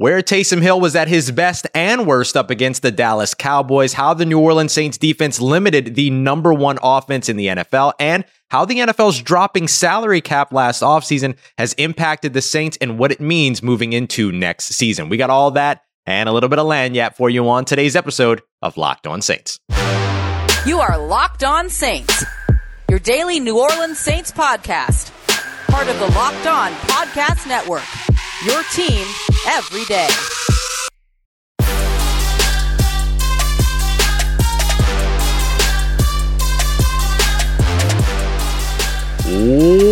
Where Taysom Hill was at his best and worst up against the Dallas Cowboys, how the New Orleans Saints defense limited the number one offense in the NFL, and how the NFL's dropping salary cap last offseason has impacted the Saints and what it means moving into next season. We got all that and a little bit of lagniappe for you on today's episode of Locked On Saints. You are Locked On Saints, your daily New Orleans Saints podcast, part of the Locked On Podcast Network. Your team every day.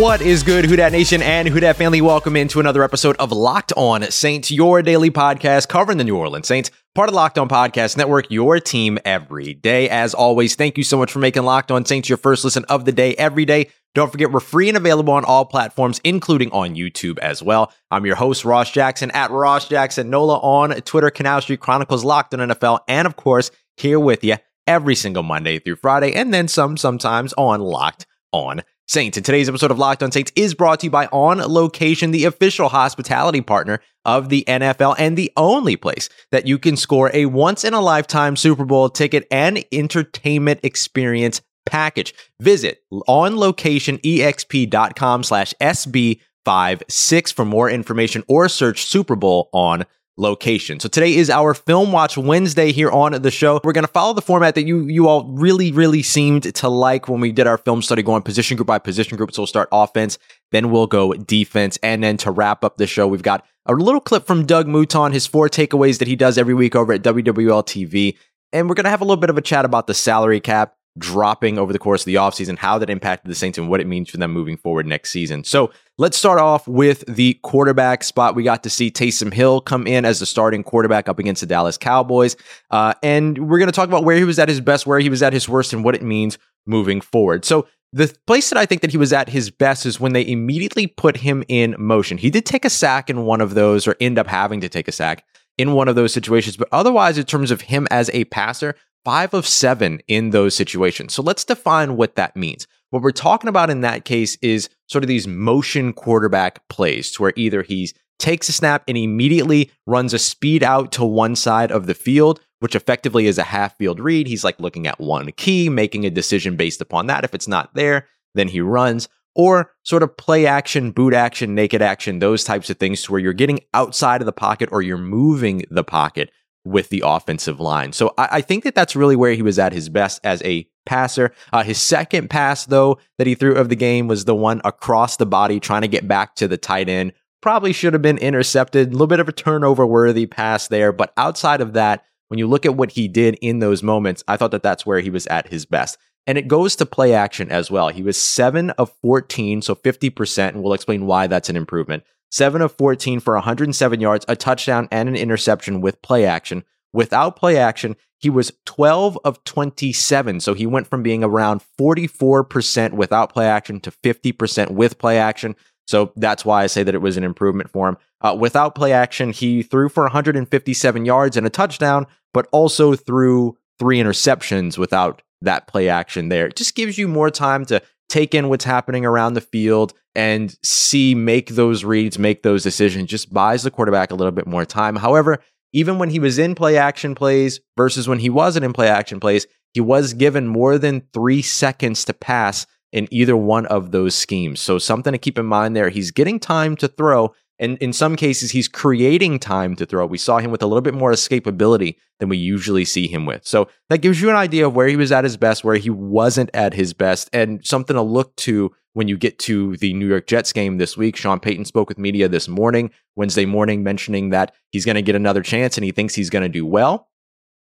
What is good, Who Dat Nation and Who Dat family? Welcome into another episode of Locked On Saints, your daily podcast covering the New Orleans Saints, part of Locked On Podcast Network, your team every day. As always, thank you so much for making Locked On Saints your first listen of the day every day. Don't forget, we're free and available on all platforms, including on YouTube as well. I'm your host, Ross Jackson, at Ross Jackson Nola on Twitter, Canal Street Chronicles, Locked on NFL, and of course, here with you every single Monday through Friday, and then some sometimes on Locked on Saints. And today's episode of Locked on Saints is brought to you by On Location, the official hospitality partner of the NFL and the only place that you can score a once in a lifetime Super Bowl ticket and entertainment experience package. Visit onlocationexp.com slash SB56 for more information or search Super Bowl on location. So today is our Film Watch Wednesday here on the show. We're going to follow the format that you you all really really seemed to like when we did our film study going position group by position group. So we'll start offense, then we'll go defense, and then to wrap up the show, we've got a little clip from Doug Mouton, his four takeaways that he does every week over at WWL TV. And we're going to have a little bit of a chat about the salary cap dropping over the course of the offseason, how that impacted the Saints and what it means for them moving forward next season. So let's start off with the quarterback spot. We got to see Taysom Hill come in as the starting quarterback up against the Dallas Cowboys. Uh, and we're going to talk about where he was at his best, where he was at his worst, and what it means moving forward. So the place that I think that he was at his best is when they immediately put him in motion. He did take a sack in one of those, or end up having to take a sack in one of those situations. But otherwise, in terms of him as a passer, five of seven in those situations. So let's define what that means. What we're talking about in that case is sort of these motion quarterback plays to where either he takes a snap and immediately runs a speed out to one side of the field, which effectively is a half field read. He's like looking at one key, making a decision based upon that. If it's not there, then he runs. Or sort of play action, boot action, naked action, those types of things to where you're getting outside of the pocket or you're moving the pocket with the offensive line. So I, I, think that that's really where he was at his best as a passer. Uh, his second pass, though, that he threw of the game was the one across the body, trying to get back to the tight end. Probably should have been intercepted. A little bit of a turnover worthy pass there. But outside of that, when you look at what he did in those moments, I thought that that's where he was at his best. And it goes to play action as well. He was 7 of 14, so 50%, and we'll explain why that's an improvement. 7 of 14 for 107 yards, a touchdown, and an interception with play action. Without play action, he was 12 of 27. So he went from being around 44% without play action to 50% with play action. So that's why I say that it was an improvement for him. Uh, without play action, he threw for 157 yards and a touchdown, but also threw three interceptions without that play action there. It just gives you more time to take in what's happening around the field and see make those reads, make those decisions, just buys the quarterback a little bit more time. However, even when he was in play action plays versus when he wasn't in play action plays, he was given more than three seconds to pass in either one of those schemes. So something to keep in mind there. He's getting time to throw. And in some cases, he's creating time to throw. We saw him with a little bit more escapability than we usually see him with. So that gives you an idea of where he was at his best, where he wasn't at his best, and something to look to when you get to the New York Jets game this week. Sean Payton spoke with media this morning, Wednesday morning, mentioning that he's going to get another chance and he thinks he's going to do well.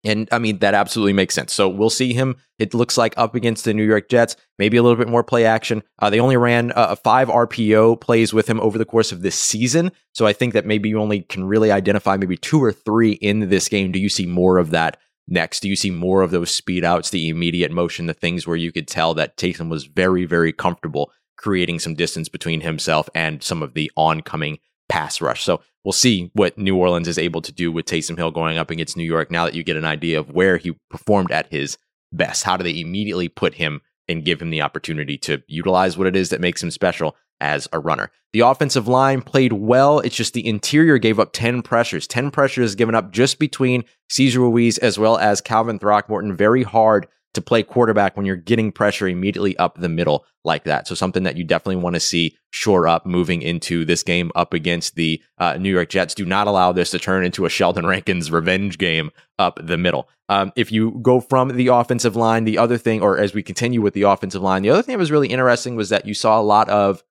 And I mean, that absolutely makes sense. So we'll see him, it looks like, up against the New York Jets, maybe a little bit more play action. Uh, they only ran uh, five RPO plays with him over the course of this season. So I think that maybe you only can really identify maybe two or three in this game. Do you see more of that next? Do you see more of those speed outs, the immediate motion, the things where you could tell that Taysom was very, very comfortable creating some distance between himself and some of the oncoming pass rush? So we'll see what New Orleans is able to do with Taysom Hill going up against New York now that you get an idea of where he performed at his best. How do they immediately put him and give him the opportunity to utilize what it is that makes him special as a runner. The offensive line played well. It's just the interior gave up 10 pressures. 10 pressures given up just between Cesar Ruiz as well as Calvin Throckmorton. Very hard to play quarterback when you're getting pressure immediately up the middle like that. So something that you definitely want to see shore up moving into this game up against the uh, New York Jets. Do not allow this to turn into a Sheldon Rankins revenge game up the middle. Um, if you go from the offensive line, the other thing, or as we continue with the offensive line, the other thing that was really interesting was that you saw a lot of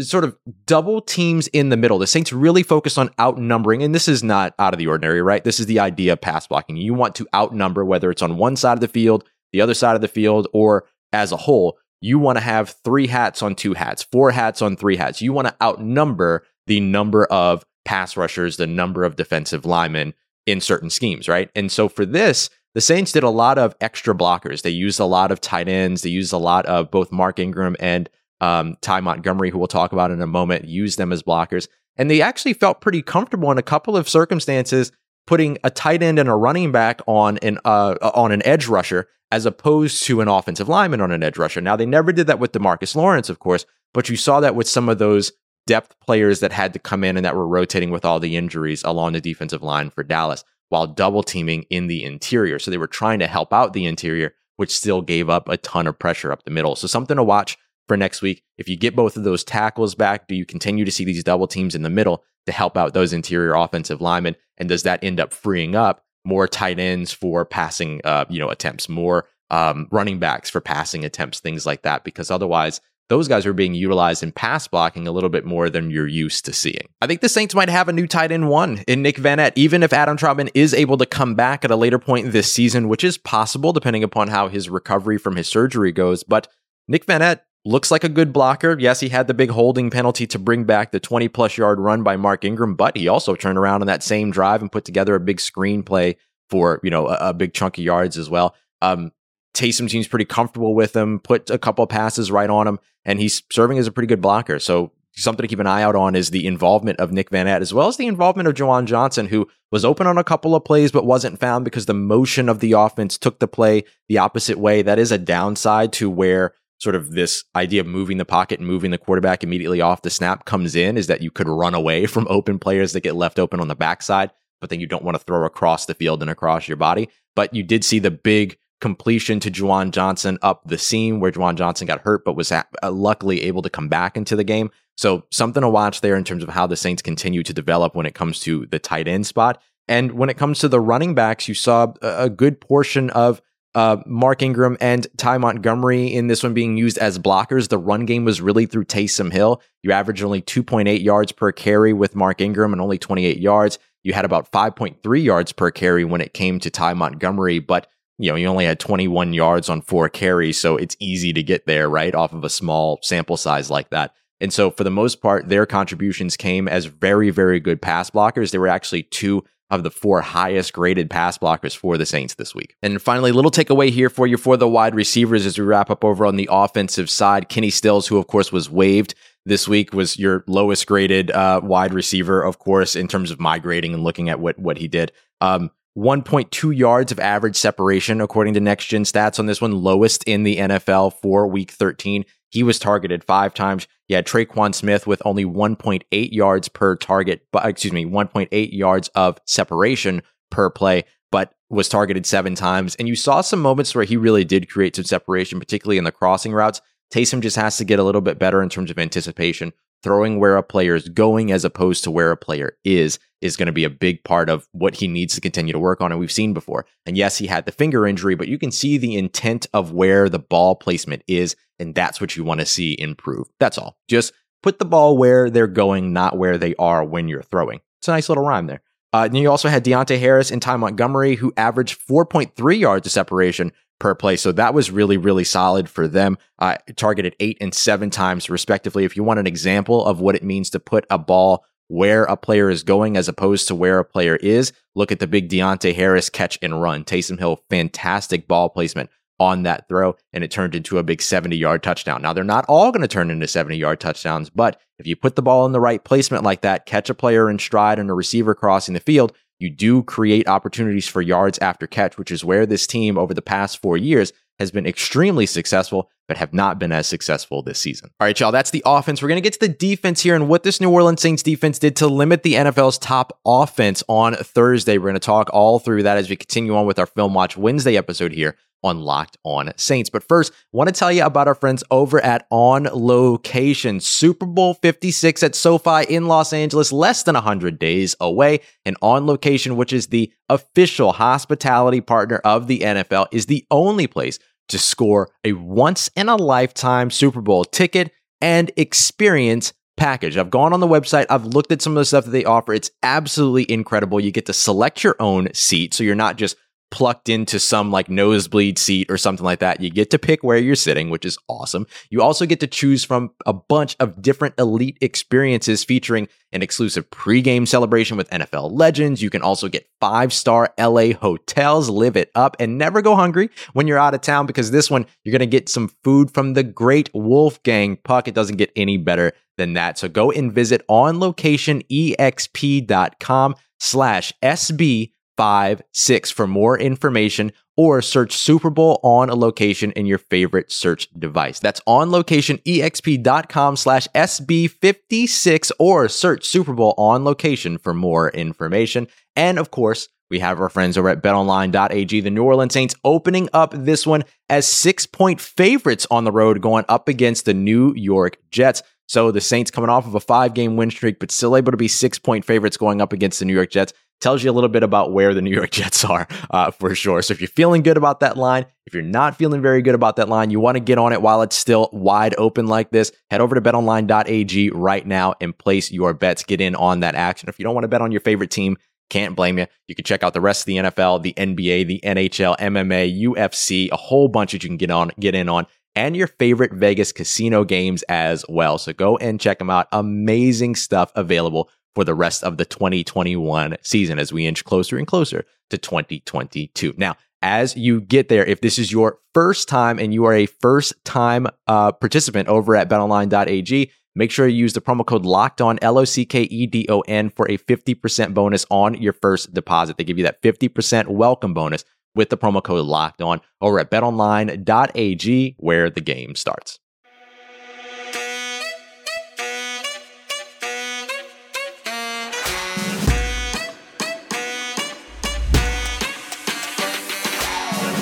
sort of double teams in the middle. The Saints really focused on outnumbering, and this is not out of the ordinary, right? This is the idea of pass blocking. You want to outnumber, whether it's on one side of the field, the other side of the field, or as a whole. You want to have three hats on two hats, four hats on three hats. You want to outnumber the number of pass rushers, the number of defensive linemen in certain schemes, right? And so for this, the Saints did a lot of extra blockers. They used a lot of tight ends. They used a lot of both Mark Ingram and um, Ty Montgomery, who we'll talk about in a moment, used them as blockers. And they actually felt pretty comfortable in a couple of circumstances putting a tight end and a running back on an uh, on an edge rusher as opposed to an offensive lineman on an edge rusher. Now they never did that with Demarcus Lawrence, of course, but you saw that with some of those depth players that had to come in and that were rotating with all the injuries along the defensive line for Dallas while double teaming in the interior. So they were trying to help out the interior, which still gave up a ton of pressure up the middle. So something to watch for next week. If you get both of those tackles back, do you continue to see these double teams in the middle to help out those interior offensive linemen? And does that end up freeing up more tight ends for passing, uh, you know, attempts, more um, running backs for passing attempts, things like that? Because otherwise, those guys are being utilized in pass blocking a little bit more than you're used to seeing. I think the Saints might have a new tight end one in Nick Vannett, even if Adam Trautman is able to come back at a later point this season, which is possible depending upon how his recovery from his surgery goes. But Nick Vannett looks like a good blocker. Yes, he had the big holding penalty to bring back the 20 plus yard run by Mark Ingram, but he also turned around on that same drive and put together a big screen play for, you know, a, a, big chunk of yards as well. Um, Taysom seems pretty comfortable with him, put a couple passes right on him, and he's serving as a pretty good blocker. So something to keep an eye out on is the involvement of Nick Vannett, as well as the involvement of Juwan Johnson, who was open on a couple of plays but wasn't found because the motion of the offense took the play the opposite way. That is a downside to where sort of this idea of moving the pocket and moving the quarterback immediately off the snap comes in is that you could run away from open players that get left open on the backside, but then you don't want to throw across the field and across your body. But you did see the big completion to Juwan Johnson up the seam where Juwan Johnson got hurt, but was at, uh, luckily able to come back into the game. So something to watch there in terms of how the Saints continue to develop when it comes to the tight end spot. And when it comes to the running backs, you saw a good portion of uh, Mark Ingram and Ty Montgomery in this one being used as blockers. The run game was really through Taysom Hill. You averaged only 2.8 yards per carry with Mark Ingram and only 28 yards. You had about 5.3 yards per carry when it came to Ty Montgomery, but you know, you only had 21 yards on four carries, so it's easy to get there, right? Off of a small sample size like that. And so for the most part, their contributions came as very, very good pass blockers. They were actually two of the four highest graded pass blockers for the Saints this week. And finally, little takeaway here for you for the wide receivers as we wrap up over on the offensive side. Kenny Stills, who of course was waived this week, was your lowest graded uh, wide receiver, of course, in terms of migrating and looking at what what he did. Um, 1.2 yards of average separation, according to Next Gen Stats on this one, lowest in the NFL for Week 13. He was targeted five times. You had Tre'Quan Smith with only 1.8 yards per target, but excuse me, 1.8 yards of separation per play, but was targeted seven times. And you saw some moments where he really did create some separation, particularly in the crossing routes. Taysom just has to get a little bit better in terms of anticipation throwing where a player is going as opposed to where a player is is going to be a big part of what he needs to continue to work on and we've seen before. And yes, he had the finger injury, but you can see the intent of where the ball placement is and that's what you want to see improve. That's all. Just put the ball where they're going, not where they are when you're throwing. It's a nice little rhyme there. Uh, and you also had Deonte Harris and Ty Montgomery, who averaged 4.3 yards of separation per play. So that was really, really solid for them. Uh, targeted eight and seven times, respectively. If you want an example of what it means to put a ball where a player is going as opposed to where a player is, look at the big Deonte Harris catch and run. Taysom Hill, fantastic ball placement on that throw, and it turned into a big 70 yard touchdown. Now, they're not all going to turn into 70 yard touchdowns, but if you put the ball in the right placement like that, catch a player in stride and a receiver crossing the field, you do create opportunities for yards after catch, which is where this team over the past four years has been extremely successful, but have not been as successful this season. All right, y'all, that's the offense. We're going to get to the defense here and what this New Orleans Saints defense did to limit the NFL's top offense on Thursday. We're going to talk all through that as we continue on with our Film Watch Wednesday episode here on Locked On Saints. But first, want to tell you about our friends over at On Location. Super Bowl 56 at SoFi in Los Angeles, less than 100 days away. And On Location, which is the official hospitality partner of the NFL, is the only place to score a once in a lifetime Super Bowl ticket and experience package. I've gone on the website, I've looked at some of the stuff that they offer. It's absolutely incredible. You get to select your own seat, so you're not just plucked into some like nosebleed seat or something like that. You get to pick where you're sitting, which is awesome. You also get to choose from a bunch of different elite experiences featuring an exclusive pregame celebration with NFL legends. You can also get five star LA hotels, live it up, and never go hungry when you're out of town because this one, you're going to get some food from the great Wolfgang Puck. It doesn't get any better than that. So go and visit onlocationexp.com slash SB five, six for more information or search Super Bowl on a location in your favorite search device. That's on locationexp.com slash SB56 or search Super Bowl on location for more information. And of course, we have our friends over at betonline.ag, the New Orleans Saints opening up this one as six point favorites on the road going up against the New York Jets. So the Saints coming off of a five game win streak, but still able to be six point favorites going up against the New York Jets tells you a little bit about where the New York Jets are uh, for sure. So if you're feeling good about that line, if you're not feeling very good about that line, you want to get on it while it's still wide open like this, head over to betonline.ag right now and place your bets. Get in on that action. If you don't want to bet on your favorite team, can't blame you. You can check out the rest of the NFL, the NBA, the NHL, MMA, UFC, a whole bunch that you can get on, get in on, and your favorite Vegas casino games as well. So go and check them out. Amazing stuff available for the rest of the 2021 season as we inch closer and closer to 2022. Now, as you get there, if this is your first time and you are a first time uh, participant over at betonline.ag, make sure you use the promo code locked on L O C K E D O N for a 50% bonus on your first deposit. They give you that 50% welcome bonus with the promo code locked on over at betonline.ag where the game starts.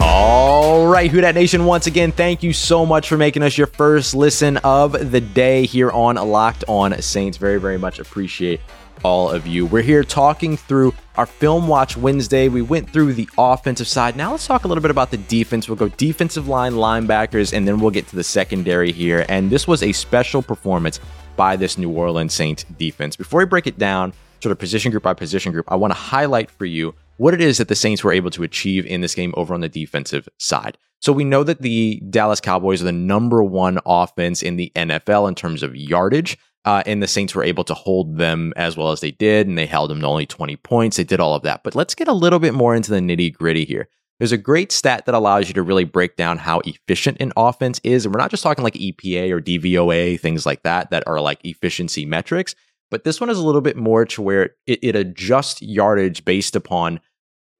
All right, Who Nation, once again, thank you so much for making us your first listen of the day here on Locked On Saints. Very, very much appreciate all of you. We're here talking through our Film Watch Wednesday. We went through the offensive side. Now let's talk a little bit about the defense. We'll go defensive line, linebackers, and then we'll get to the secondary here. And this was a special performance by this New Orleans Saints defense. Before we break it down, sort of position group by position group, I want to highlight for you what it is that the Saints were able to achieve in this game over on the defensive side. So we know that the Dallas Cowboys are the number one offense in the NFL in terms of yardage. Uh, and the Saints were able to hold them as well as they did, and they held them to only 20 points. They did all of that. But let's get a little bit more into the nitty gritty here. There's a great stat that allows you to really break down how efficient an offense is. And we're not just talking like EPA or DVOA, things like that, that are like efficiency metrics. But this one is a little bit more to where it, it adjusts yardage based upon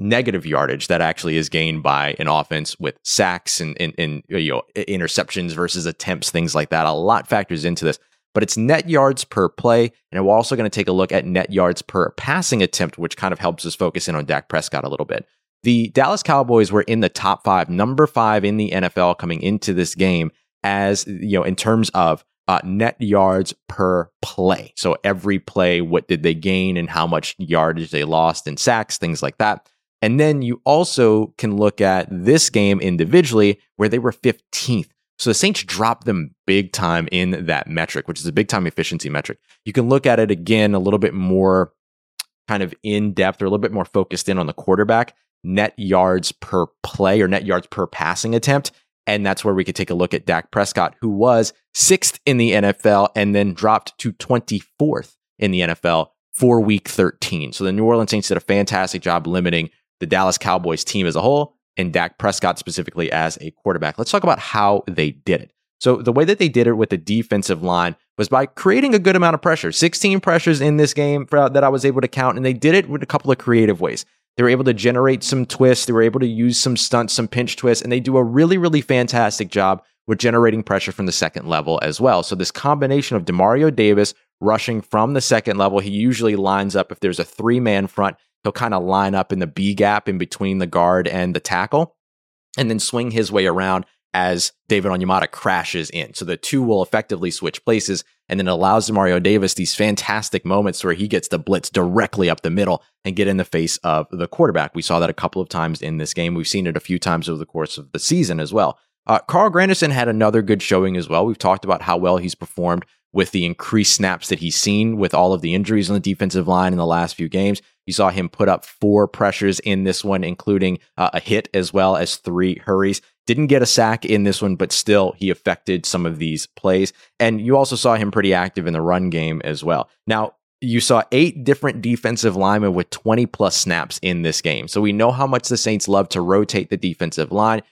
negative yardage that actually is gained by an offense with sacks and, and, and you know interceptions versus attempts, things like that. A lot factors into this, but it's net yards per play, and we're also going to take a look at net yards per passing attempt, which kind of helps us focus in on Dak Prescott a little bit. The Dallas Cowboys were in the top five, number five in the NFL coming into this game, as you know, in terms of uh, net yards per play. So every play, what did they gain and how much yardage they lost in sacks, things like that. And then you also can look at this game individually where they were 15th. So the Saints dropped them big time in that metric, which is a big time efficiency metric. You can look at it again a little bit more kind of in depth or a little bit more focused in on the quarterback, net yards per play or net yards per passing attempt. And that's where we could take a look at Dak Prescott, who was sixth in the NFL and then dropped to 24th in the NFL for week 13. So the New Orleans Saints did a fantastic job limiting the Dallas Cowboys team as a whole and Dak Prescott specifically as a quarterback. Let's talk about how they did it. So the way that they did it with the defensive line was by creating a good amount of pressure. 16 pressures in this game that I was able to count, and they did it with a couple of creative ways. They were able to generate some twists. They were able to use some stunts, some pinch twists, and they do a really, really fantastic job with generating pressure from the second level as well. So this combination of Demario Davis rushing from the second level, he usually lines up if there's a three man front he'll kind of line up in the B gap in between the guard and the tackle and then swing his way around as David Onyemata crashes in. So the two will effectively switch places and then it allows Mario Davis these fantastic moments where he gets the blitz directly up the middle and get in the face of the quarterback. We saw that a couple of times in this game. We've seen it a few times over the course of the season as well. Uh, Carl Granderson had another good showing as well. We've talked about how well he's performed with the increased snaps that he's seen with all of the injuries on the defensive line in the last few games. You saw him put up four pressures in this one, including uh, a hit as well as three hurries. Didn't get a sack in this one, but still he affected some of these plays. And you also saw him pretty active in the run game as well. Now, you saw eight different defensive linemen with 20 plus snaps in this game. So we know how much the Saints love to rotate the defensive line.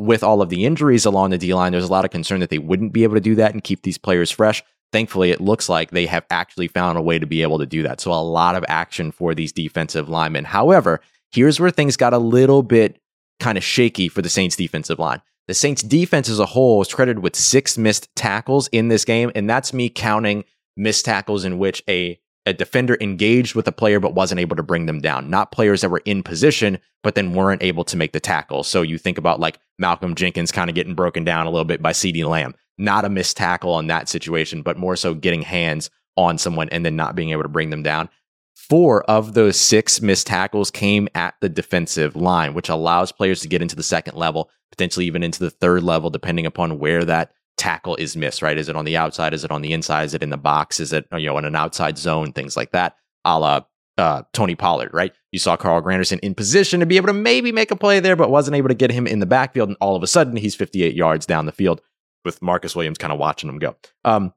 With all of the injuries along the D line, there's a lot of concern that they wouldn't be able to do that and keep these players fresh thankfully it looks like they have actually found a way to be able to do that. So a lot of action for these defensive linemen. However, here's where things got a little bit kind of shaky for the Saints defensive line. The Saints defense as a whole was credited with six missed tackles in this game, and that's me counting missed tackles in which a a defender engaged with a player but wasn't able to bring them down, not players that were in position but then weren't able to make the tackle. So you think about like Malcolm Jenkins kind of getting broken down a little bit by CeeDee Lamb not a missed tackle on that situation, but more so getting hands on someone and then not being able to bring them down. Four of those six missed tackles came at the defensive line, which allows players to get into the second level, potentially even into the third level, depending upon where that tackle is missed, right? Is it on the outside? Is it on the inside? Is it in the box? Is it, you know, in an outside zone? Things like that, a la uh, Tony Pollard, right? You saw Carl Granderson in position to be able to maybe make a play there, but wasn't able to get him in the backfield. And all of a sudden, he's 58 yards down the field with Marcus Williams kind of watching them go. Um,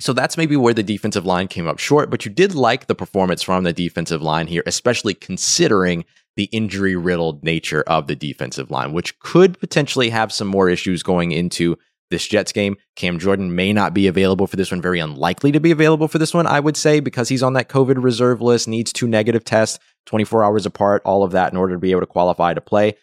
so that's maybe where the defensive line came up short, but you did like the performance from the defensive line here, especially considering the injury riddled nature of the defensive line, which could potentially have some more issues going into this Jets game. Cam Jordan may not be available for this one, very unlikely to be available for this one, I would say, because he's on that COVID reserve list, needs two negative tests, 24 hours apart, all of that in order to be able to qualify to play.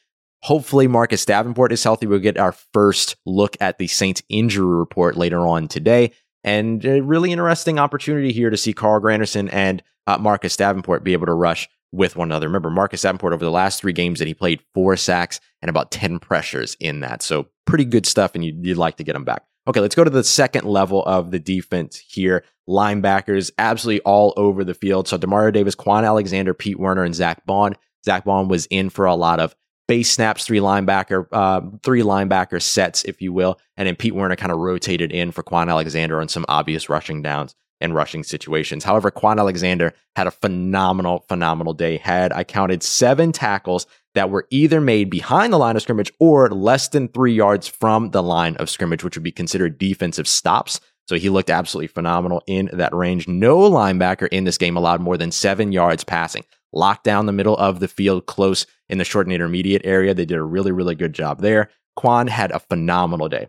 Hopefully, Marcus Davenport is healthy. We'll get our first look at the Saints injury report later on today. And a really interesting opportunity here to see Carl Granderson and uh, Marcus Davenport be able to rush with one another. Remember, Marcus Davenport over the last three games that he played four sacks and about 10 pressures in that. So pretty good stuff, and you'd, you'd like to get him back. Okay, let's go to the second level of the defense here. Linebackers absolutely all over the field. So Demario Davis, Kwon Alexander, Pete Werner, and Zack Baun. Zack Baun was in for a lot of base snaps, three linebacker, uh, three linebacker sets, if you will, and then Pete Werner kind of rotated in for Kwon Alexander on some obvious rushing downs and rushing situations. However, Kwon Alexander had a phenomenal, phenomenal day. Had I counted seven tackles that were either made behind the line of scrimmage or less than three yards from the line of scrimmage, which would be considered defensive stops. So he looked absolutely phenomenal in that range. No linebacker in this game allowed more than seven yards passing locked down the middle of the field close in the short and intermediate area. They did a really, really good job there. Kwon had a phenomenal day.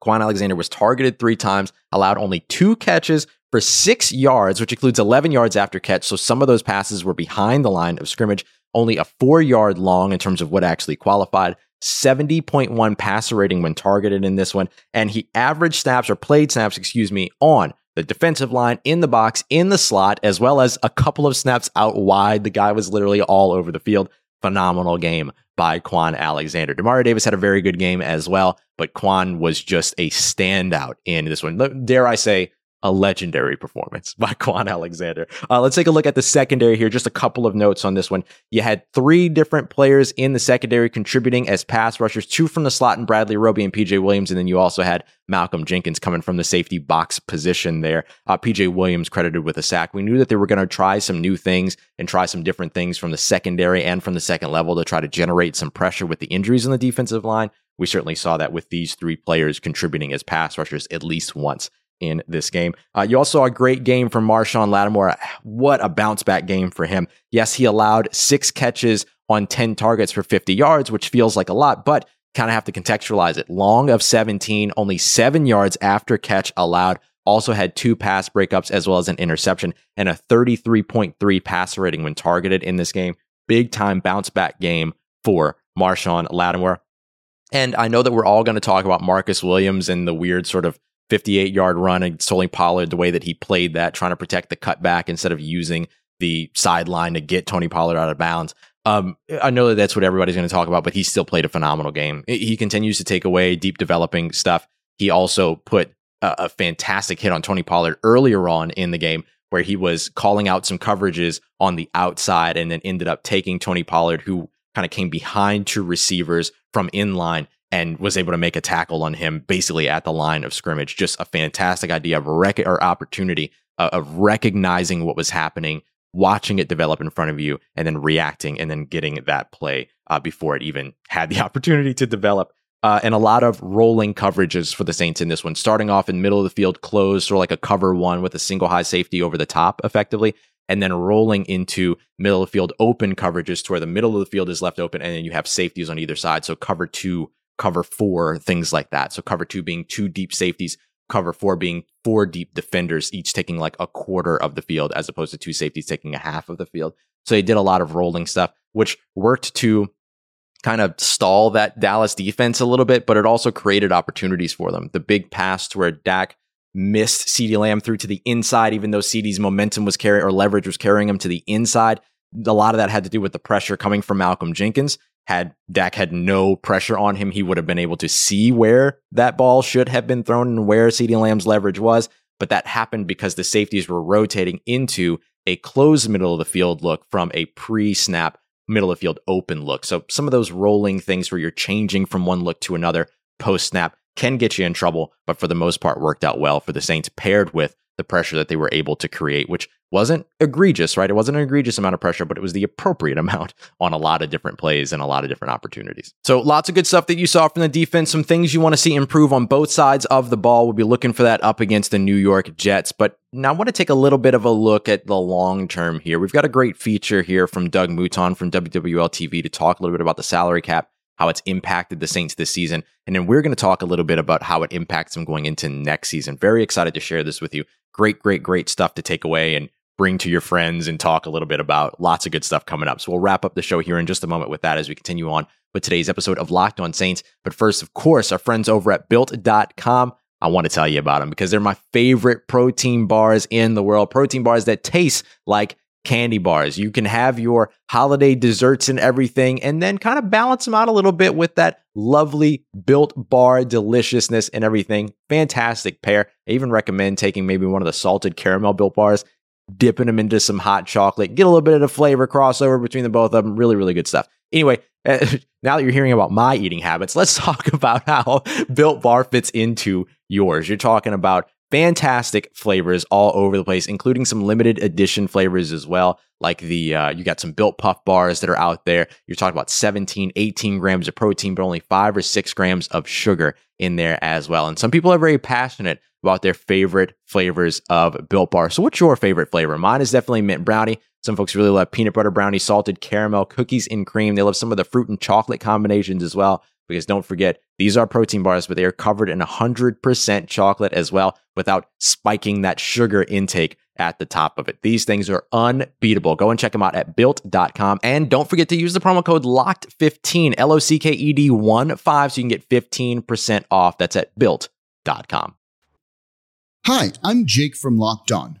Kwon Alexander was targeted three times, allowed only two catches for six yards, which includes 11 yards after catch. So some of those passes were behind the line of scrimmage, only a four yard long in terms of what actually qualified. 70.1 passer rating when targeted in this one. And he averaged snaps or played snaps, excuse me, on the defensive line in the box, in the slot, as well as a couple of snaps out wide. The guy was literally all over the field. Phenomenal game by Kwon Alexander. Demario Davis had a very good game as well, but Kwon was just a standout in this one. Dare I say, a legendary performance by Kwon Alexander. Uh, let's take a look at the secondary here. Just a couple of notes on this one. You had three different players in the secondary contributing as pass rushers, two from the slot and Bradley Roby and PJ Williams. And then you also had Malcolm Jenkins coming from the safety box position there. Uh, PJ Williams credited with a sack. We knew that they were going to try some new things and try some different things from the secondary and from the second level to try to generate some pressure with the injuries on the defensive line. We certainly saw that with these three players contributing as pass rushers at least once in this game. Uh, you also saw a great game from Marshon Lattimore. What a bounce back game for him. Yes, he allowed six catches on 10 targets for 50 yards, which feels like a lot, but kind of have to contextualize it. Long of 17, only seven yards after catch allowed. Also had two pass breakups as well as an interception and a 33.3 passer rating when targeted in this game. Big time bounce back game for Marshon Lattimore. And I know that we're all going to talk about Marcus Williams and the weird sort of 58 yard run and Tony Pollard, the way that he played that, trying to protect the cutback instead of using the sideline to get Tony Pollard out of bounds. Um, I know that that's what everybody's going to talk about, but he still played a phenomenal game. He continues to take away deep developing stuff. He also put a, a fantastic hit on Tony Pollard earlier on in the game where he was calling out some coverages on the outside and then ended up taking Tony Pollard, who kind of came behind two receivers from inline and was able to make a tackle on him basically at the line of scrimmage. Just a fantastic idea of rec- or opportunity uh, of recognizing what was happening watching it develop in front of you and then reacting and then getting that play uh, before it even had the opportunity to develop. Uh, and a lot of rolling coverages for the Saints in this one, starting off in middle of the field, closed, or like a cover one with a single high safety over the top, effectively, and then rolling into middle of the field open coverages to where the middle of the field is left open, and then you have safeties on either side. So cover two, cover four, things like that. So cover two being two deep safeties cover four being four deep defenders, each taking like a quarter of the field, as opposed to two safeties taking a half of the field. So they did a lot of rolling stuff, which worked to kind of stall that Dallas defense a little bit, but it also created opportunities for them. The big pass to where Dak missed CeeDee Lamb through to the inside, even though CeeDee's momentum was carrying or leverage was carrying him to the inside. A lot of that had to do with the pressure coming from Malcolm Jenkins had Dak had no pressure on him, he would have been able to see where that ball should have been thrown and where CeeDee Lamb's leverage was. But that happened because the safeties were rotating into a closed middle of the field look from a pre snap middle of the field open look. So some of those rolling things where you're changing from one look to another post snap can get you in trouble, but for the most part worked out well for the Saints paired with the pressure that they were able to create, which wasn't egregious, right? It wasn't an egregious amount of pressure, but it was the appropriate amount on a lot of different plays and a lot of different opportunities. So lots of good stuff that you saw from the defense. Some things you want to see improve on both sides of the ball. We'll be looking for that up against the New York Jets. But now I want to take a little bit of a look at the long term here. We've got a great feature here from Doug Mouton from WWL TV to talk a little bit about the salary cap how it's impacted the Saints this season. And then we're going to talk a little bit about how it impacts them going into next season. Very excited to share this with you. Great, great, great stuff to take away and bring to your friends and talk a little bit about. Lots of good stuff coming up. So we'll wrap up the show here in just a moment with that as we continue on with today's episode of Locked On Saints. But first, of course, our friends over at built.com. I want to tell you about them because they're my favorite protein bars in the world. Protein bars that taste like candy bars. You can have your holiday desserts and everything, and then kind of balance them out a little bit with that lovely built bar deliciousness and everything. Fantastic pair. I even recommend taking maybe one of the salted caramel built bars, dipping them into some hot chocolate, get a little bit of the flavor crossover between the both of them. Really, really good stuff. Anyway, now that you're hearing about my eating habits, let's talk about how Built Bar fits into yours. You're talking about fantastic flavors all over the place, including some limited edition flavors as well. Like the, uh, you got some built puff bars that are out there. You're talking about 17, 18 grams of protein, but only five or six grams of sugar in there as well. And some people are very passionate about their favorite flavors of built bar. So what's your favorite flavor? Mine is definitely mint brownie. Some folks really love peanut butter brownie, salted caramel, cookies and cream. They love some of the fruit and chocolate combinations as well. Because don't forget, these are protein bars, but they are covered in 100% chocolate as well without spiking that sugar intake at the top of it. These things are unbeatable. Go and check them out at built.com. And don't forget to use the promo code LOCKED15, L O C K E D 1 5, so you can get 15% off. That's at built.com. Hi, I'm Jake from Locked On.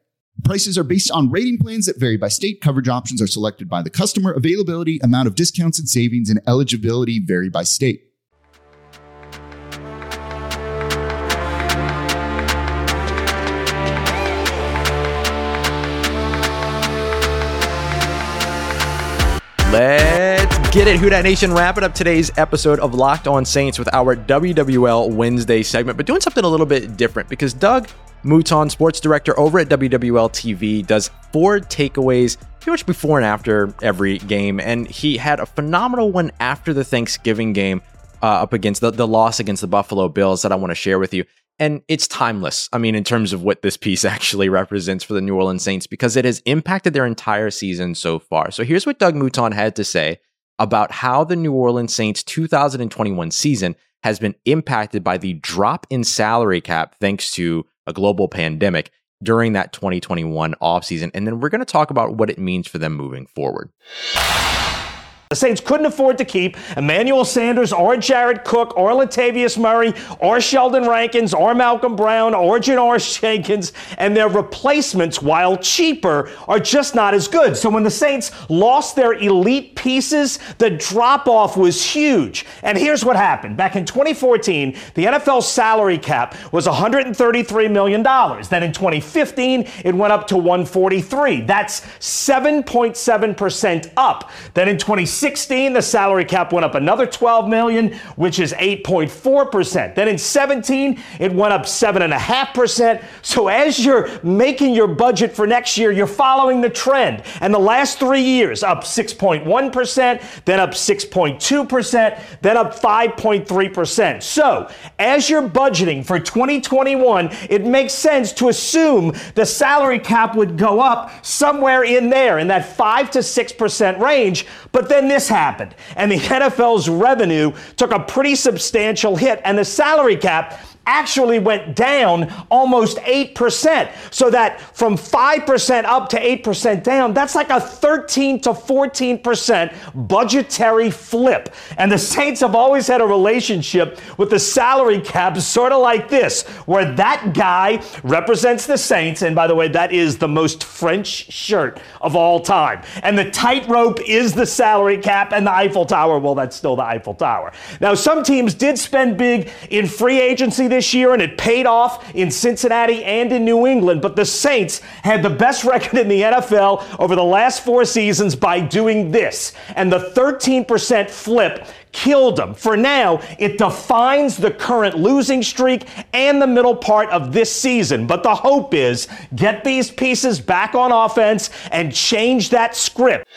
Prices are based on rating plans that vary by state. Coverage options are selected by the customer. Availability, amount of discounts and savings, and eligibility vary by state. Let's get it, Who Nation. Wrapping up today's episode of Locked On Saints with our WWL Wednesday segment, but doing something a little bit different because Doug Mouton, sports director over at WWL TV, does four takeaways pretty much before and after every game. And he had a phenomenal one after the Thanksgiving game uh, up against the, the loss against the Buffalo Bills that I want to share with you and it's timeless. I mean, in terms of what this piece actually represents for the New Orleans Saints, because it has impacted their entire season so far. So here's what Doug Mouton had to say about how the New Orleans Saints 2021 season has been impacted by the drop in salary cap thanks to a global pandemic during that 2021 offseason. And then we're going to talk about what it means for them moving forward. The Saints couldn't afford to keep Emmanuel Sanders or Jared Cook or Latavius Murray or Sheldon Rankins or Malcolm Brown or Janoris Jenkins, and their replacements, while cheaper, are just not as good. So when the Saints lost their elite pieces, the drop off was huge. And here's what happened. Back in 2014, the NFL salary cap was $133 million. Then in 2015, it went up to 143. That's 7.7% up. Then in 2016, 16, the salary cap went up another 12 million, which is 8.4%. Then in 17, it went up 7.5%. So as you're making your budget for next year, you're following the trend. And the last three years, up 6.1%, then up 6.2%, then up 5.3%. So as you're budgeting for 2021, it makes sense to assume the salary cap would go up somewhere in there, in that 5 to 6% range. But then this happened, and the NFL's revenue took a pretty substantial hit, and the salary cap actually went down almost 8%. So that from 5% up to 8% down, that's like a 13 to 14% budgetary flip. And the Saints have always had a relationship with the salary cap sort of like this, where that guy represents the Saints. And by the way, that is the most French shirt of all time. And the tightrope is the salary cap and the Eiffel Tower. Well, that's still the Eiffel Tower. Now, some teams did spend big in free agency this year, and it paid off in Cincinnati and in New England. But the Saints had the best record in the NFL over the last four seasons by doing this. And the 13% flip killed them. For now, it defines the current losing streak and the middle part of this season. But the hope is get these pieces back on offense and change that script.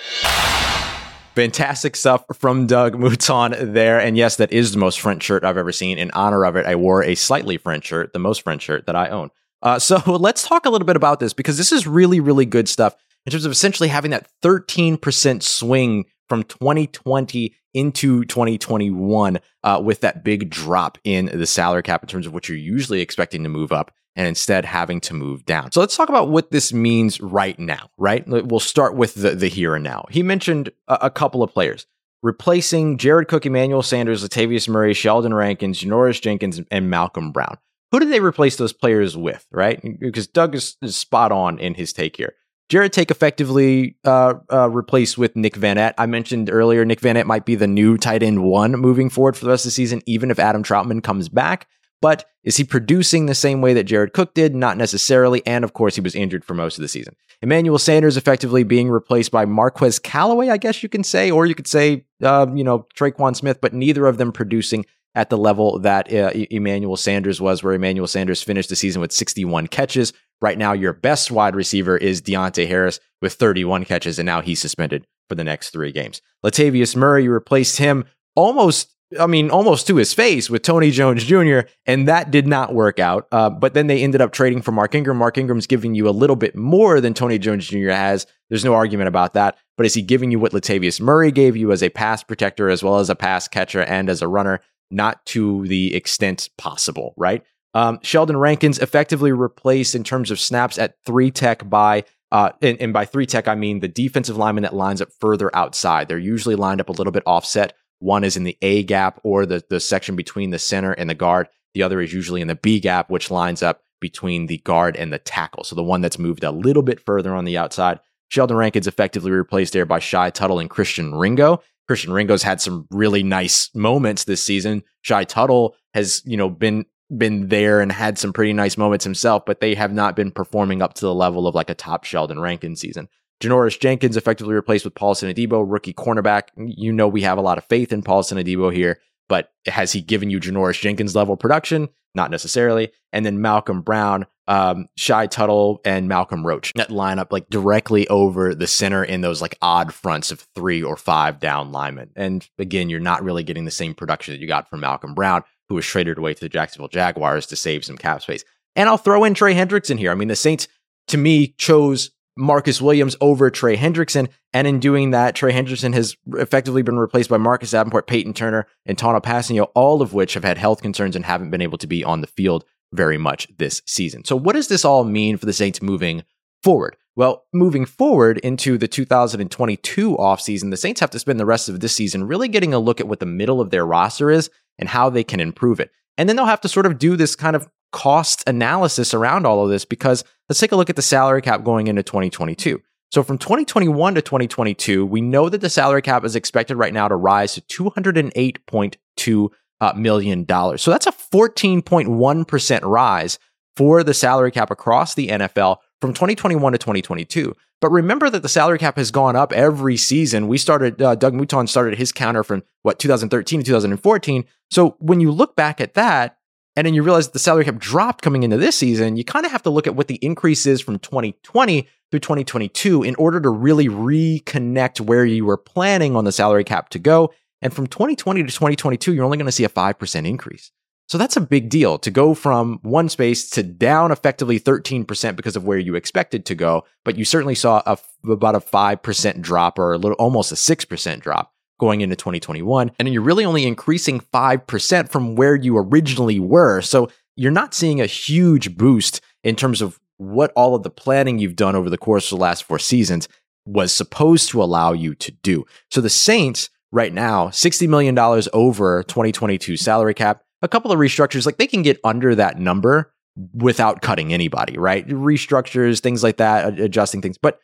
Fantastic stuff from Doug Mouton there. And yes, that is the most French shirt I've ever seen. In honor of it, I wore a slightly French shirt, the most French shirt that I own. Uh, so let's talk a little bit about this because this is really, really good stuff in terms of essentially having that 13% swing from 2020 into 2021 uh, with that big drop in the salary cap in terms of what you're usually expecting to move up and instead having to move down. So let's talk about what this means right now, right? We'll start with the, the here and now. He mentioned a, a couple of players replacing Jared Cook, Emmanuel Sanders, Latavius Murray, Sheldon Rankins, Janoris Jenkins, and Malcolm Brown. Who did they replace those players with, right? Because Doug is, is spot on in his take here. Jared Take effectively uh, uh, replaced with Nick Vannett. I mentioned earlier, Nick Vannett might be the new tight end one moving forward for the rest of the season, even if Adam Trautman comes back. But is he producing the same way that Jared Cook did? Not necessarily. And of course, he was injured for most of the season. Emmanuel Sanders effectively being replaced by Marquez Callaway, I guess you can say, or you could say, uh, you know, Tre'Quan Smith, but neither of them producing at the level that uh, Emmanuel Sanders was, where Emmanuel Sanders finished the season with 61 catches. Right now, your best wide receiver is Deonte Harris with 31 catches, and now he's suspended for the next three games. Latavius Murray replaced him almost I mean, almost to his face with Tony Jones Jr., and that did not work out. Uh, but then they ended up trading for Mark Ingram. Mark Ingram's giving you a little bit more than Tony Jones Jr. has. There's no argument about that. But is he giving you what Latavius Murray gave you as a pass protector, as well as a pass catcher and as a runner? Not to the extent possible, right? Um, Sheldon Rankins effectively replaced in terms of snaps at three tech by uh, and, and, by three tech, I mean the defensive lineman that lines up further outside. They're usually lined up a little bit offset. One is in the A gap or the, the section between the center and the guard. The other is usually in the B gap, which lines up between the guard and the tackle. So the one that's moved a little bit further on the outside. Sheldon Rankins effectively replaced there by Shy Tuttle and Christian Ringo. Christian Ringo's had some really nice moments this season. Shy Tuttle has, you know, been been there and had some pretty nice moments himself, but they have not been performing up to the level of like a top Sheldon Rankin season. Janoris Jenkins effectively replaced with Paulson Adebo, rookie cornerback. You know we have a lot of faith in Paulson Adebo here, but has he given you Janoris Jenkins level production? Not necessarily. And then Malcolm Brown, um, Shy Tuttle, and Malcolm Roach that line up like directly over the center in those like odd fronts of three or five down linemen. And again, you're not really getting the same production that you got from Malcolm Brown who was traded away to the Jacksonville Jaguars to save some cap space. And I'll throw in Trey Hendricks in here. I mean, the Saints, to me, chose Marcus Williams over Trey Hendrickson. And in doing that, Trey Hendrickson has effectively been replaced by Marcus Davenport, Peyton Turner, and Tanoh all of which have had health concerns and haven't been able to be on the field very much this season. So, what does this all mean for the Saints moving forward? Well, moving forward into the 2022 offseason, the Saints have to spend the rest of this season really getting a look at what the middle of their roster is and how they can improve it. And then they'll have to sort of do this kind of cost analysis around all of this because let's take a look at the salary cap going into 2022. So from 2021 to 2022, we know that the salary cap is expected right now to rise to 208.2 uh, dollars. So that's a 14.1% rise for the salary cap across the NFL from 2021 to 2022. But remember that the salary cap has gone up every season. We started, uh, Doug Mouton started his counter from what, 2013 to 2014. So when you look back at that, and then you realize the salary cap dropped coming into this season, you kind of have to look at what the increase is from 2020 through 2022 in order to really reconnect where you were planning on the salary cap to go. And from 2020 to 2022, you're only going to see a 5% increase. So that's a big deal to go from one space to down effectively 13% because of where you expected to go. But you certainly saw a, about a 5% drop or a little, almost a 6% drop going into 2021. And you're really only increasing 5% from where you originally were. So you're not seeing a huge boost in terms of what all of the planning you've done over the course of the last four seasons was supposed to allow you to do. So the Saints right now, $60 million over 2022 salary cap a couple of restructures, like they can get under that number without cutting anybody, right? Restructures, things like that, adjusting things. But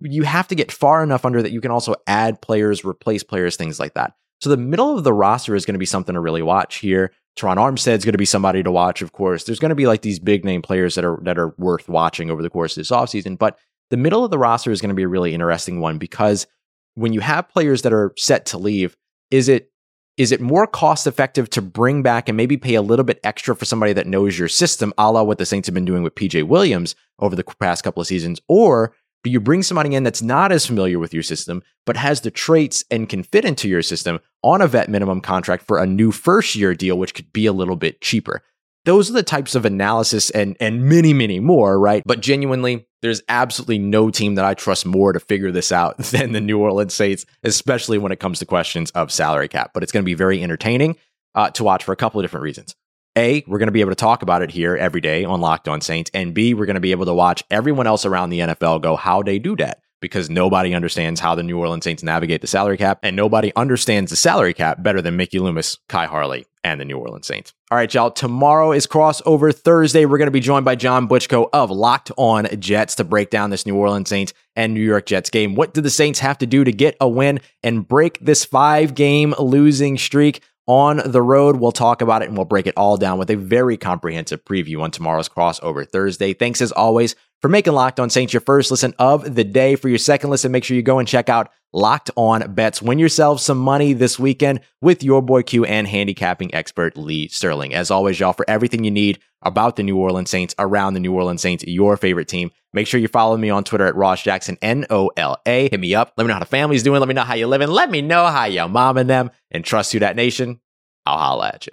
you have to get far enough under that you can also add players, replace players, things like that. So the middle of the roster is going to be something to really watch here. Armstead is going to be somebody to watch, of course. There's going to be like these big name players that are that are worth watching over the course of this offseason. But the middle of the roster is going to be a really interesting one because when you have players that are set to leave, is it is it more cost effective to bring back and maybe pay a little bit extra for somebody that knows your system, a la what the Saints have been doing with PJ Williams over the past couple of seasons? Or do you bring somebody in that's not as familiar with your system, but has the traits and can fit into your system on a vet minimum contract for a new first year deal, which could be a little bit cheaper? Those are the types of analysis and and many, many more, right? But genuinely, there's absolutely no team that I trust more to figure this out than the New Orleans Saints, especially when it comes to questions of salary cap. But it's going to be very entertaining uh, to watch for a couple of different reasons. A, we're going to be able to talk about it here every day on Locked On Saints. And B, we're going to be able to watch everyone else around the NFL go how they do that because nobody understands how the New Orleans Saints navigate the salary cap, and nobody understands the salary cap better than Mickey Loomis, Khai Harley, and the New Orleans Saints. All right, y'all. Tomorrow is crossover Thursday. We're going to be joined by John Butchko of Locked On Jets to break down this New Orleans Saints and New York Jets game. What do the Saints have to do to get a win and break this five game losing streak? On the road. We'll talk about it and we'll break it all down with a very comprehensive preview on tomorrow's crossover Thursday. Thanks as always for making Locked On Saints your first listen of the day. For your second listen, make sure you go and check out Locked On Bets. Win yourself some money this weekend with your boy Q and handicapping expert Lee Sterling. As always, y'all, for everything you need about the New Orleans Saints, around the New Orleans Saints, your favorite team, make sure you follow me on Twitter at Ross Jackson, N O L A. Hit me up. Let me know how the family's doing. Let me know how you're living. Let me know how your mom and them and trust you that nation. I'll holla at you.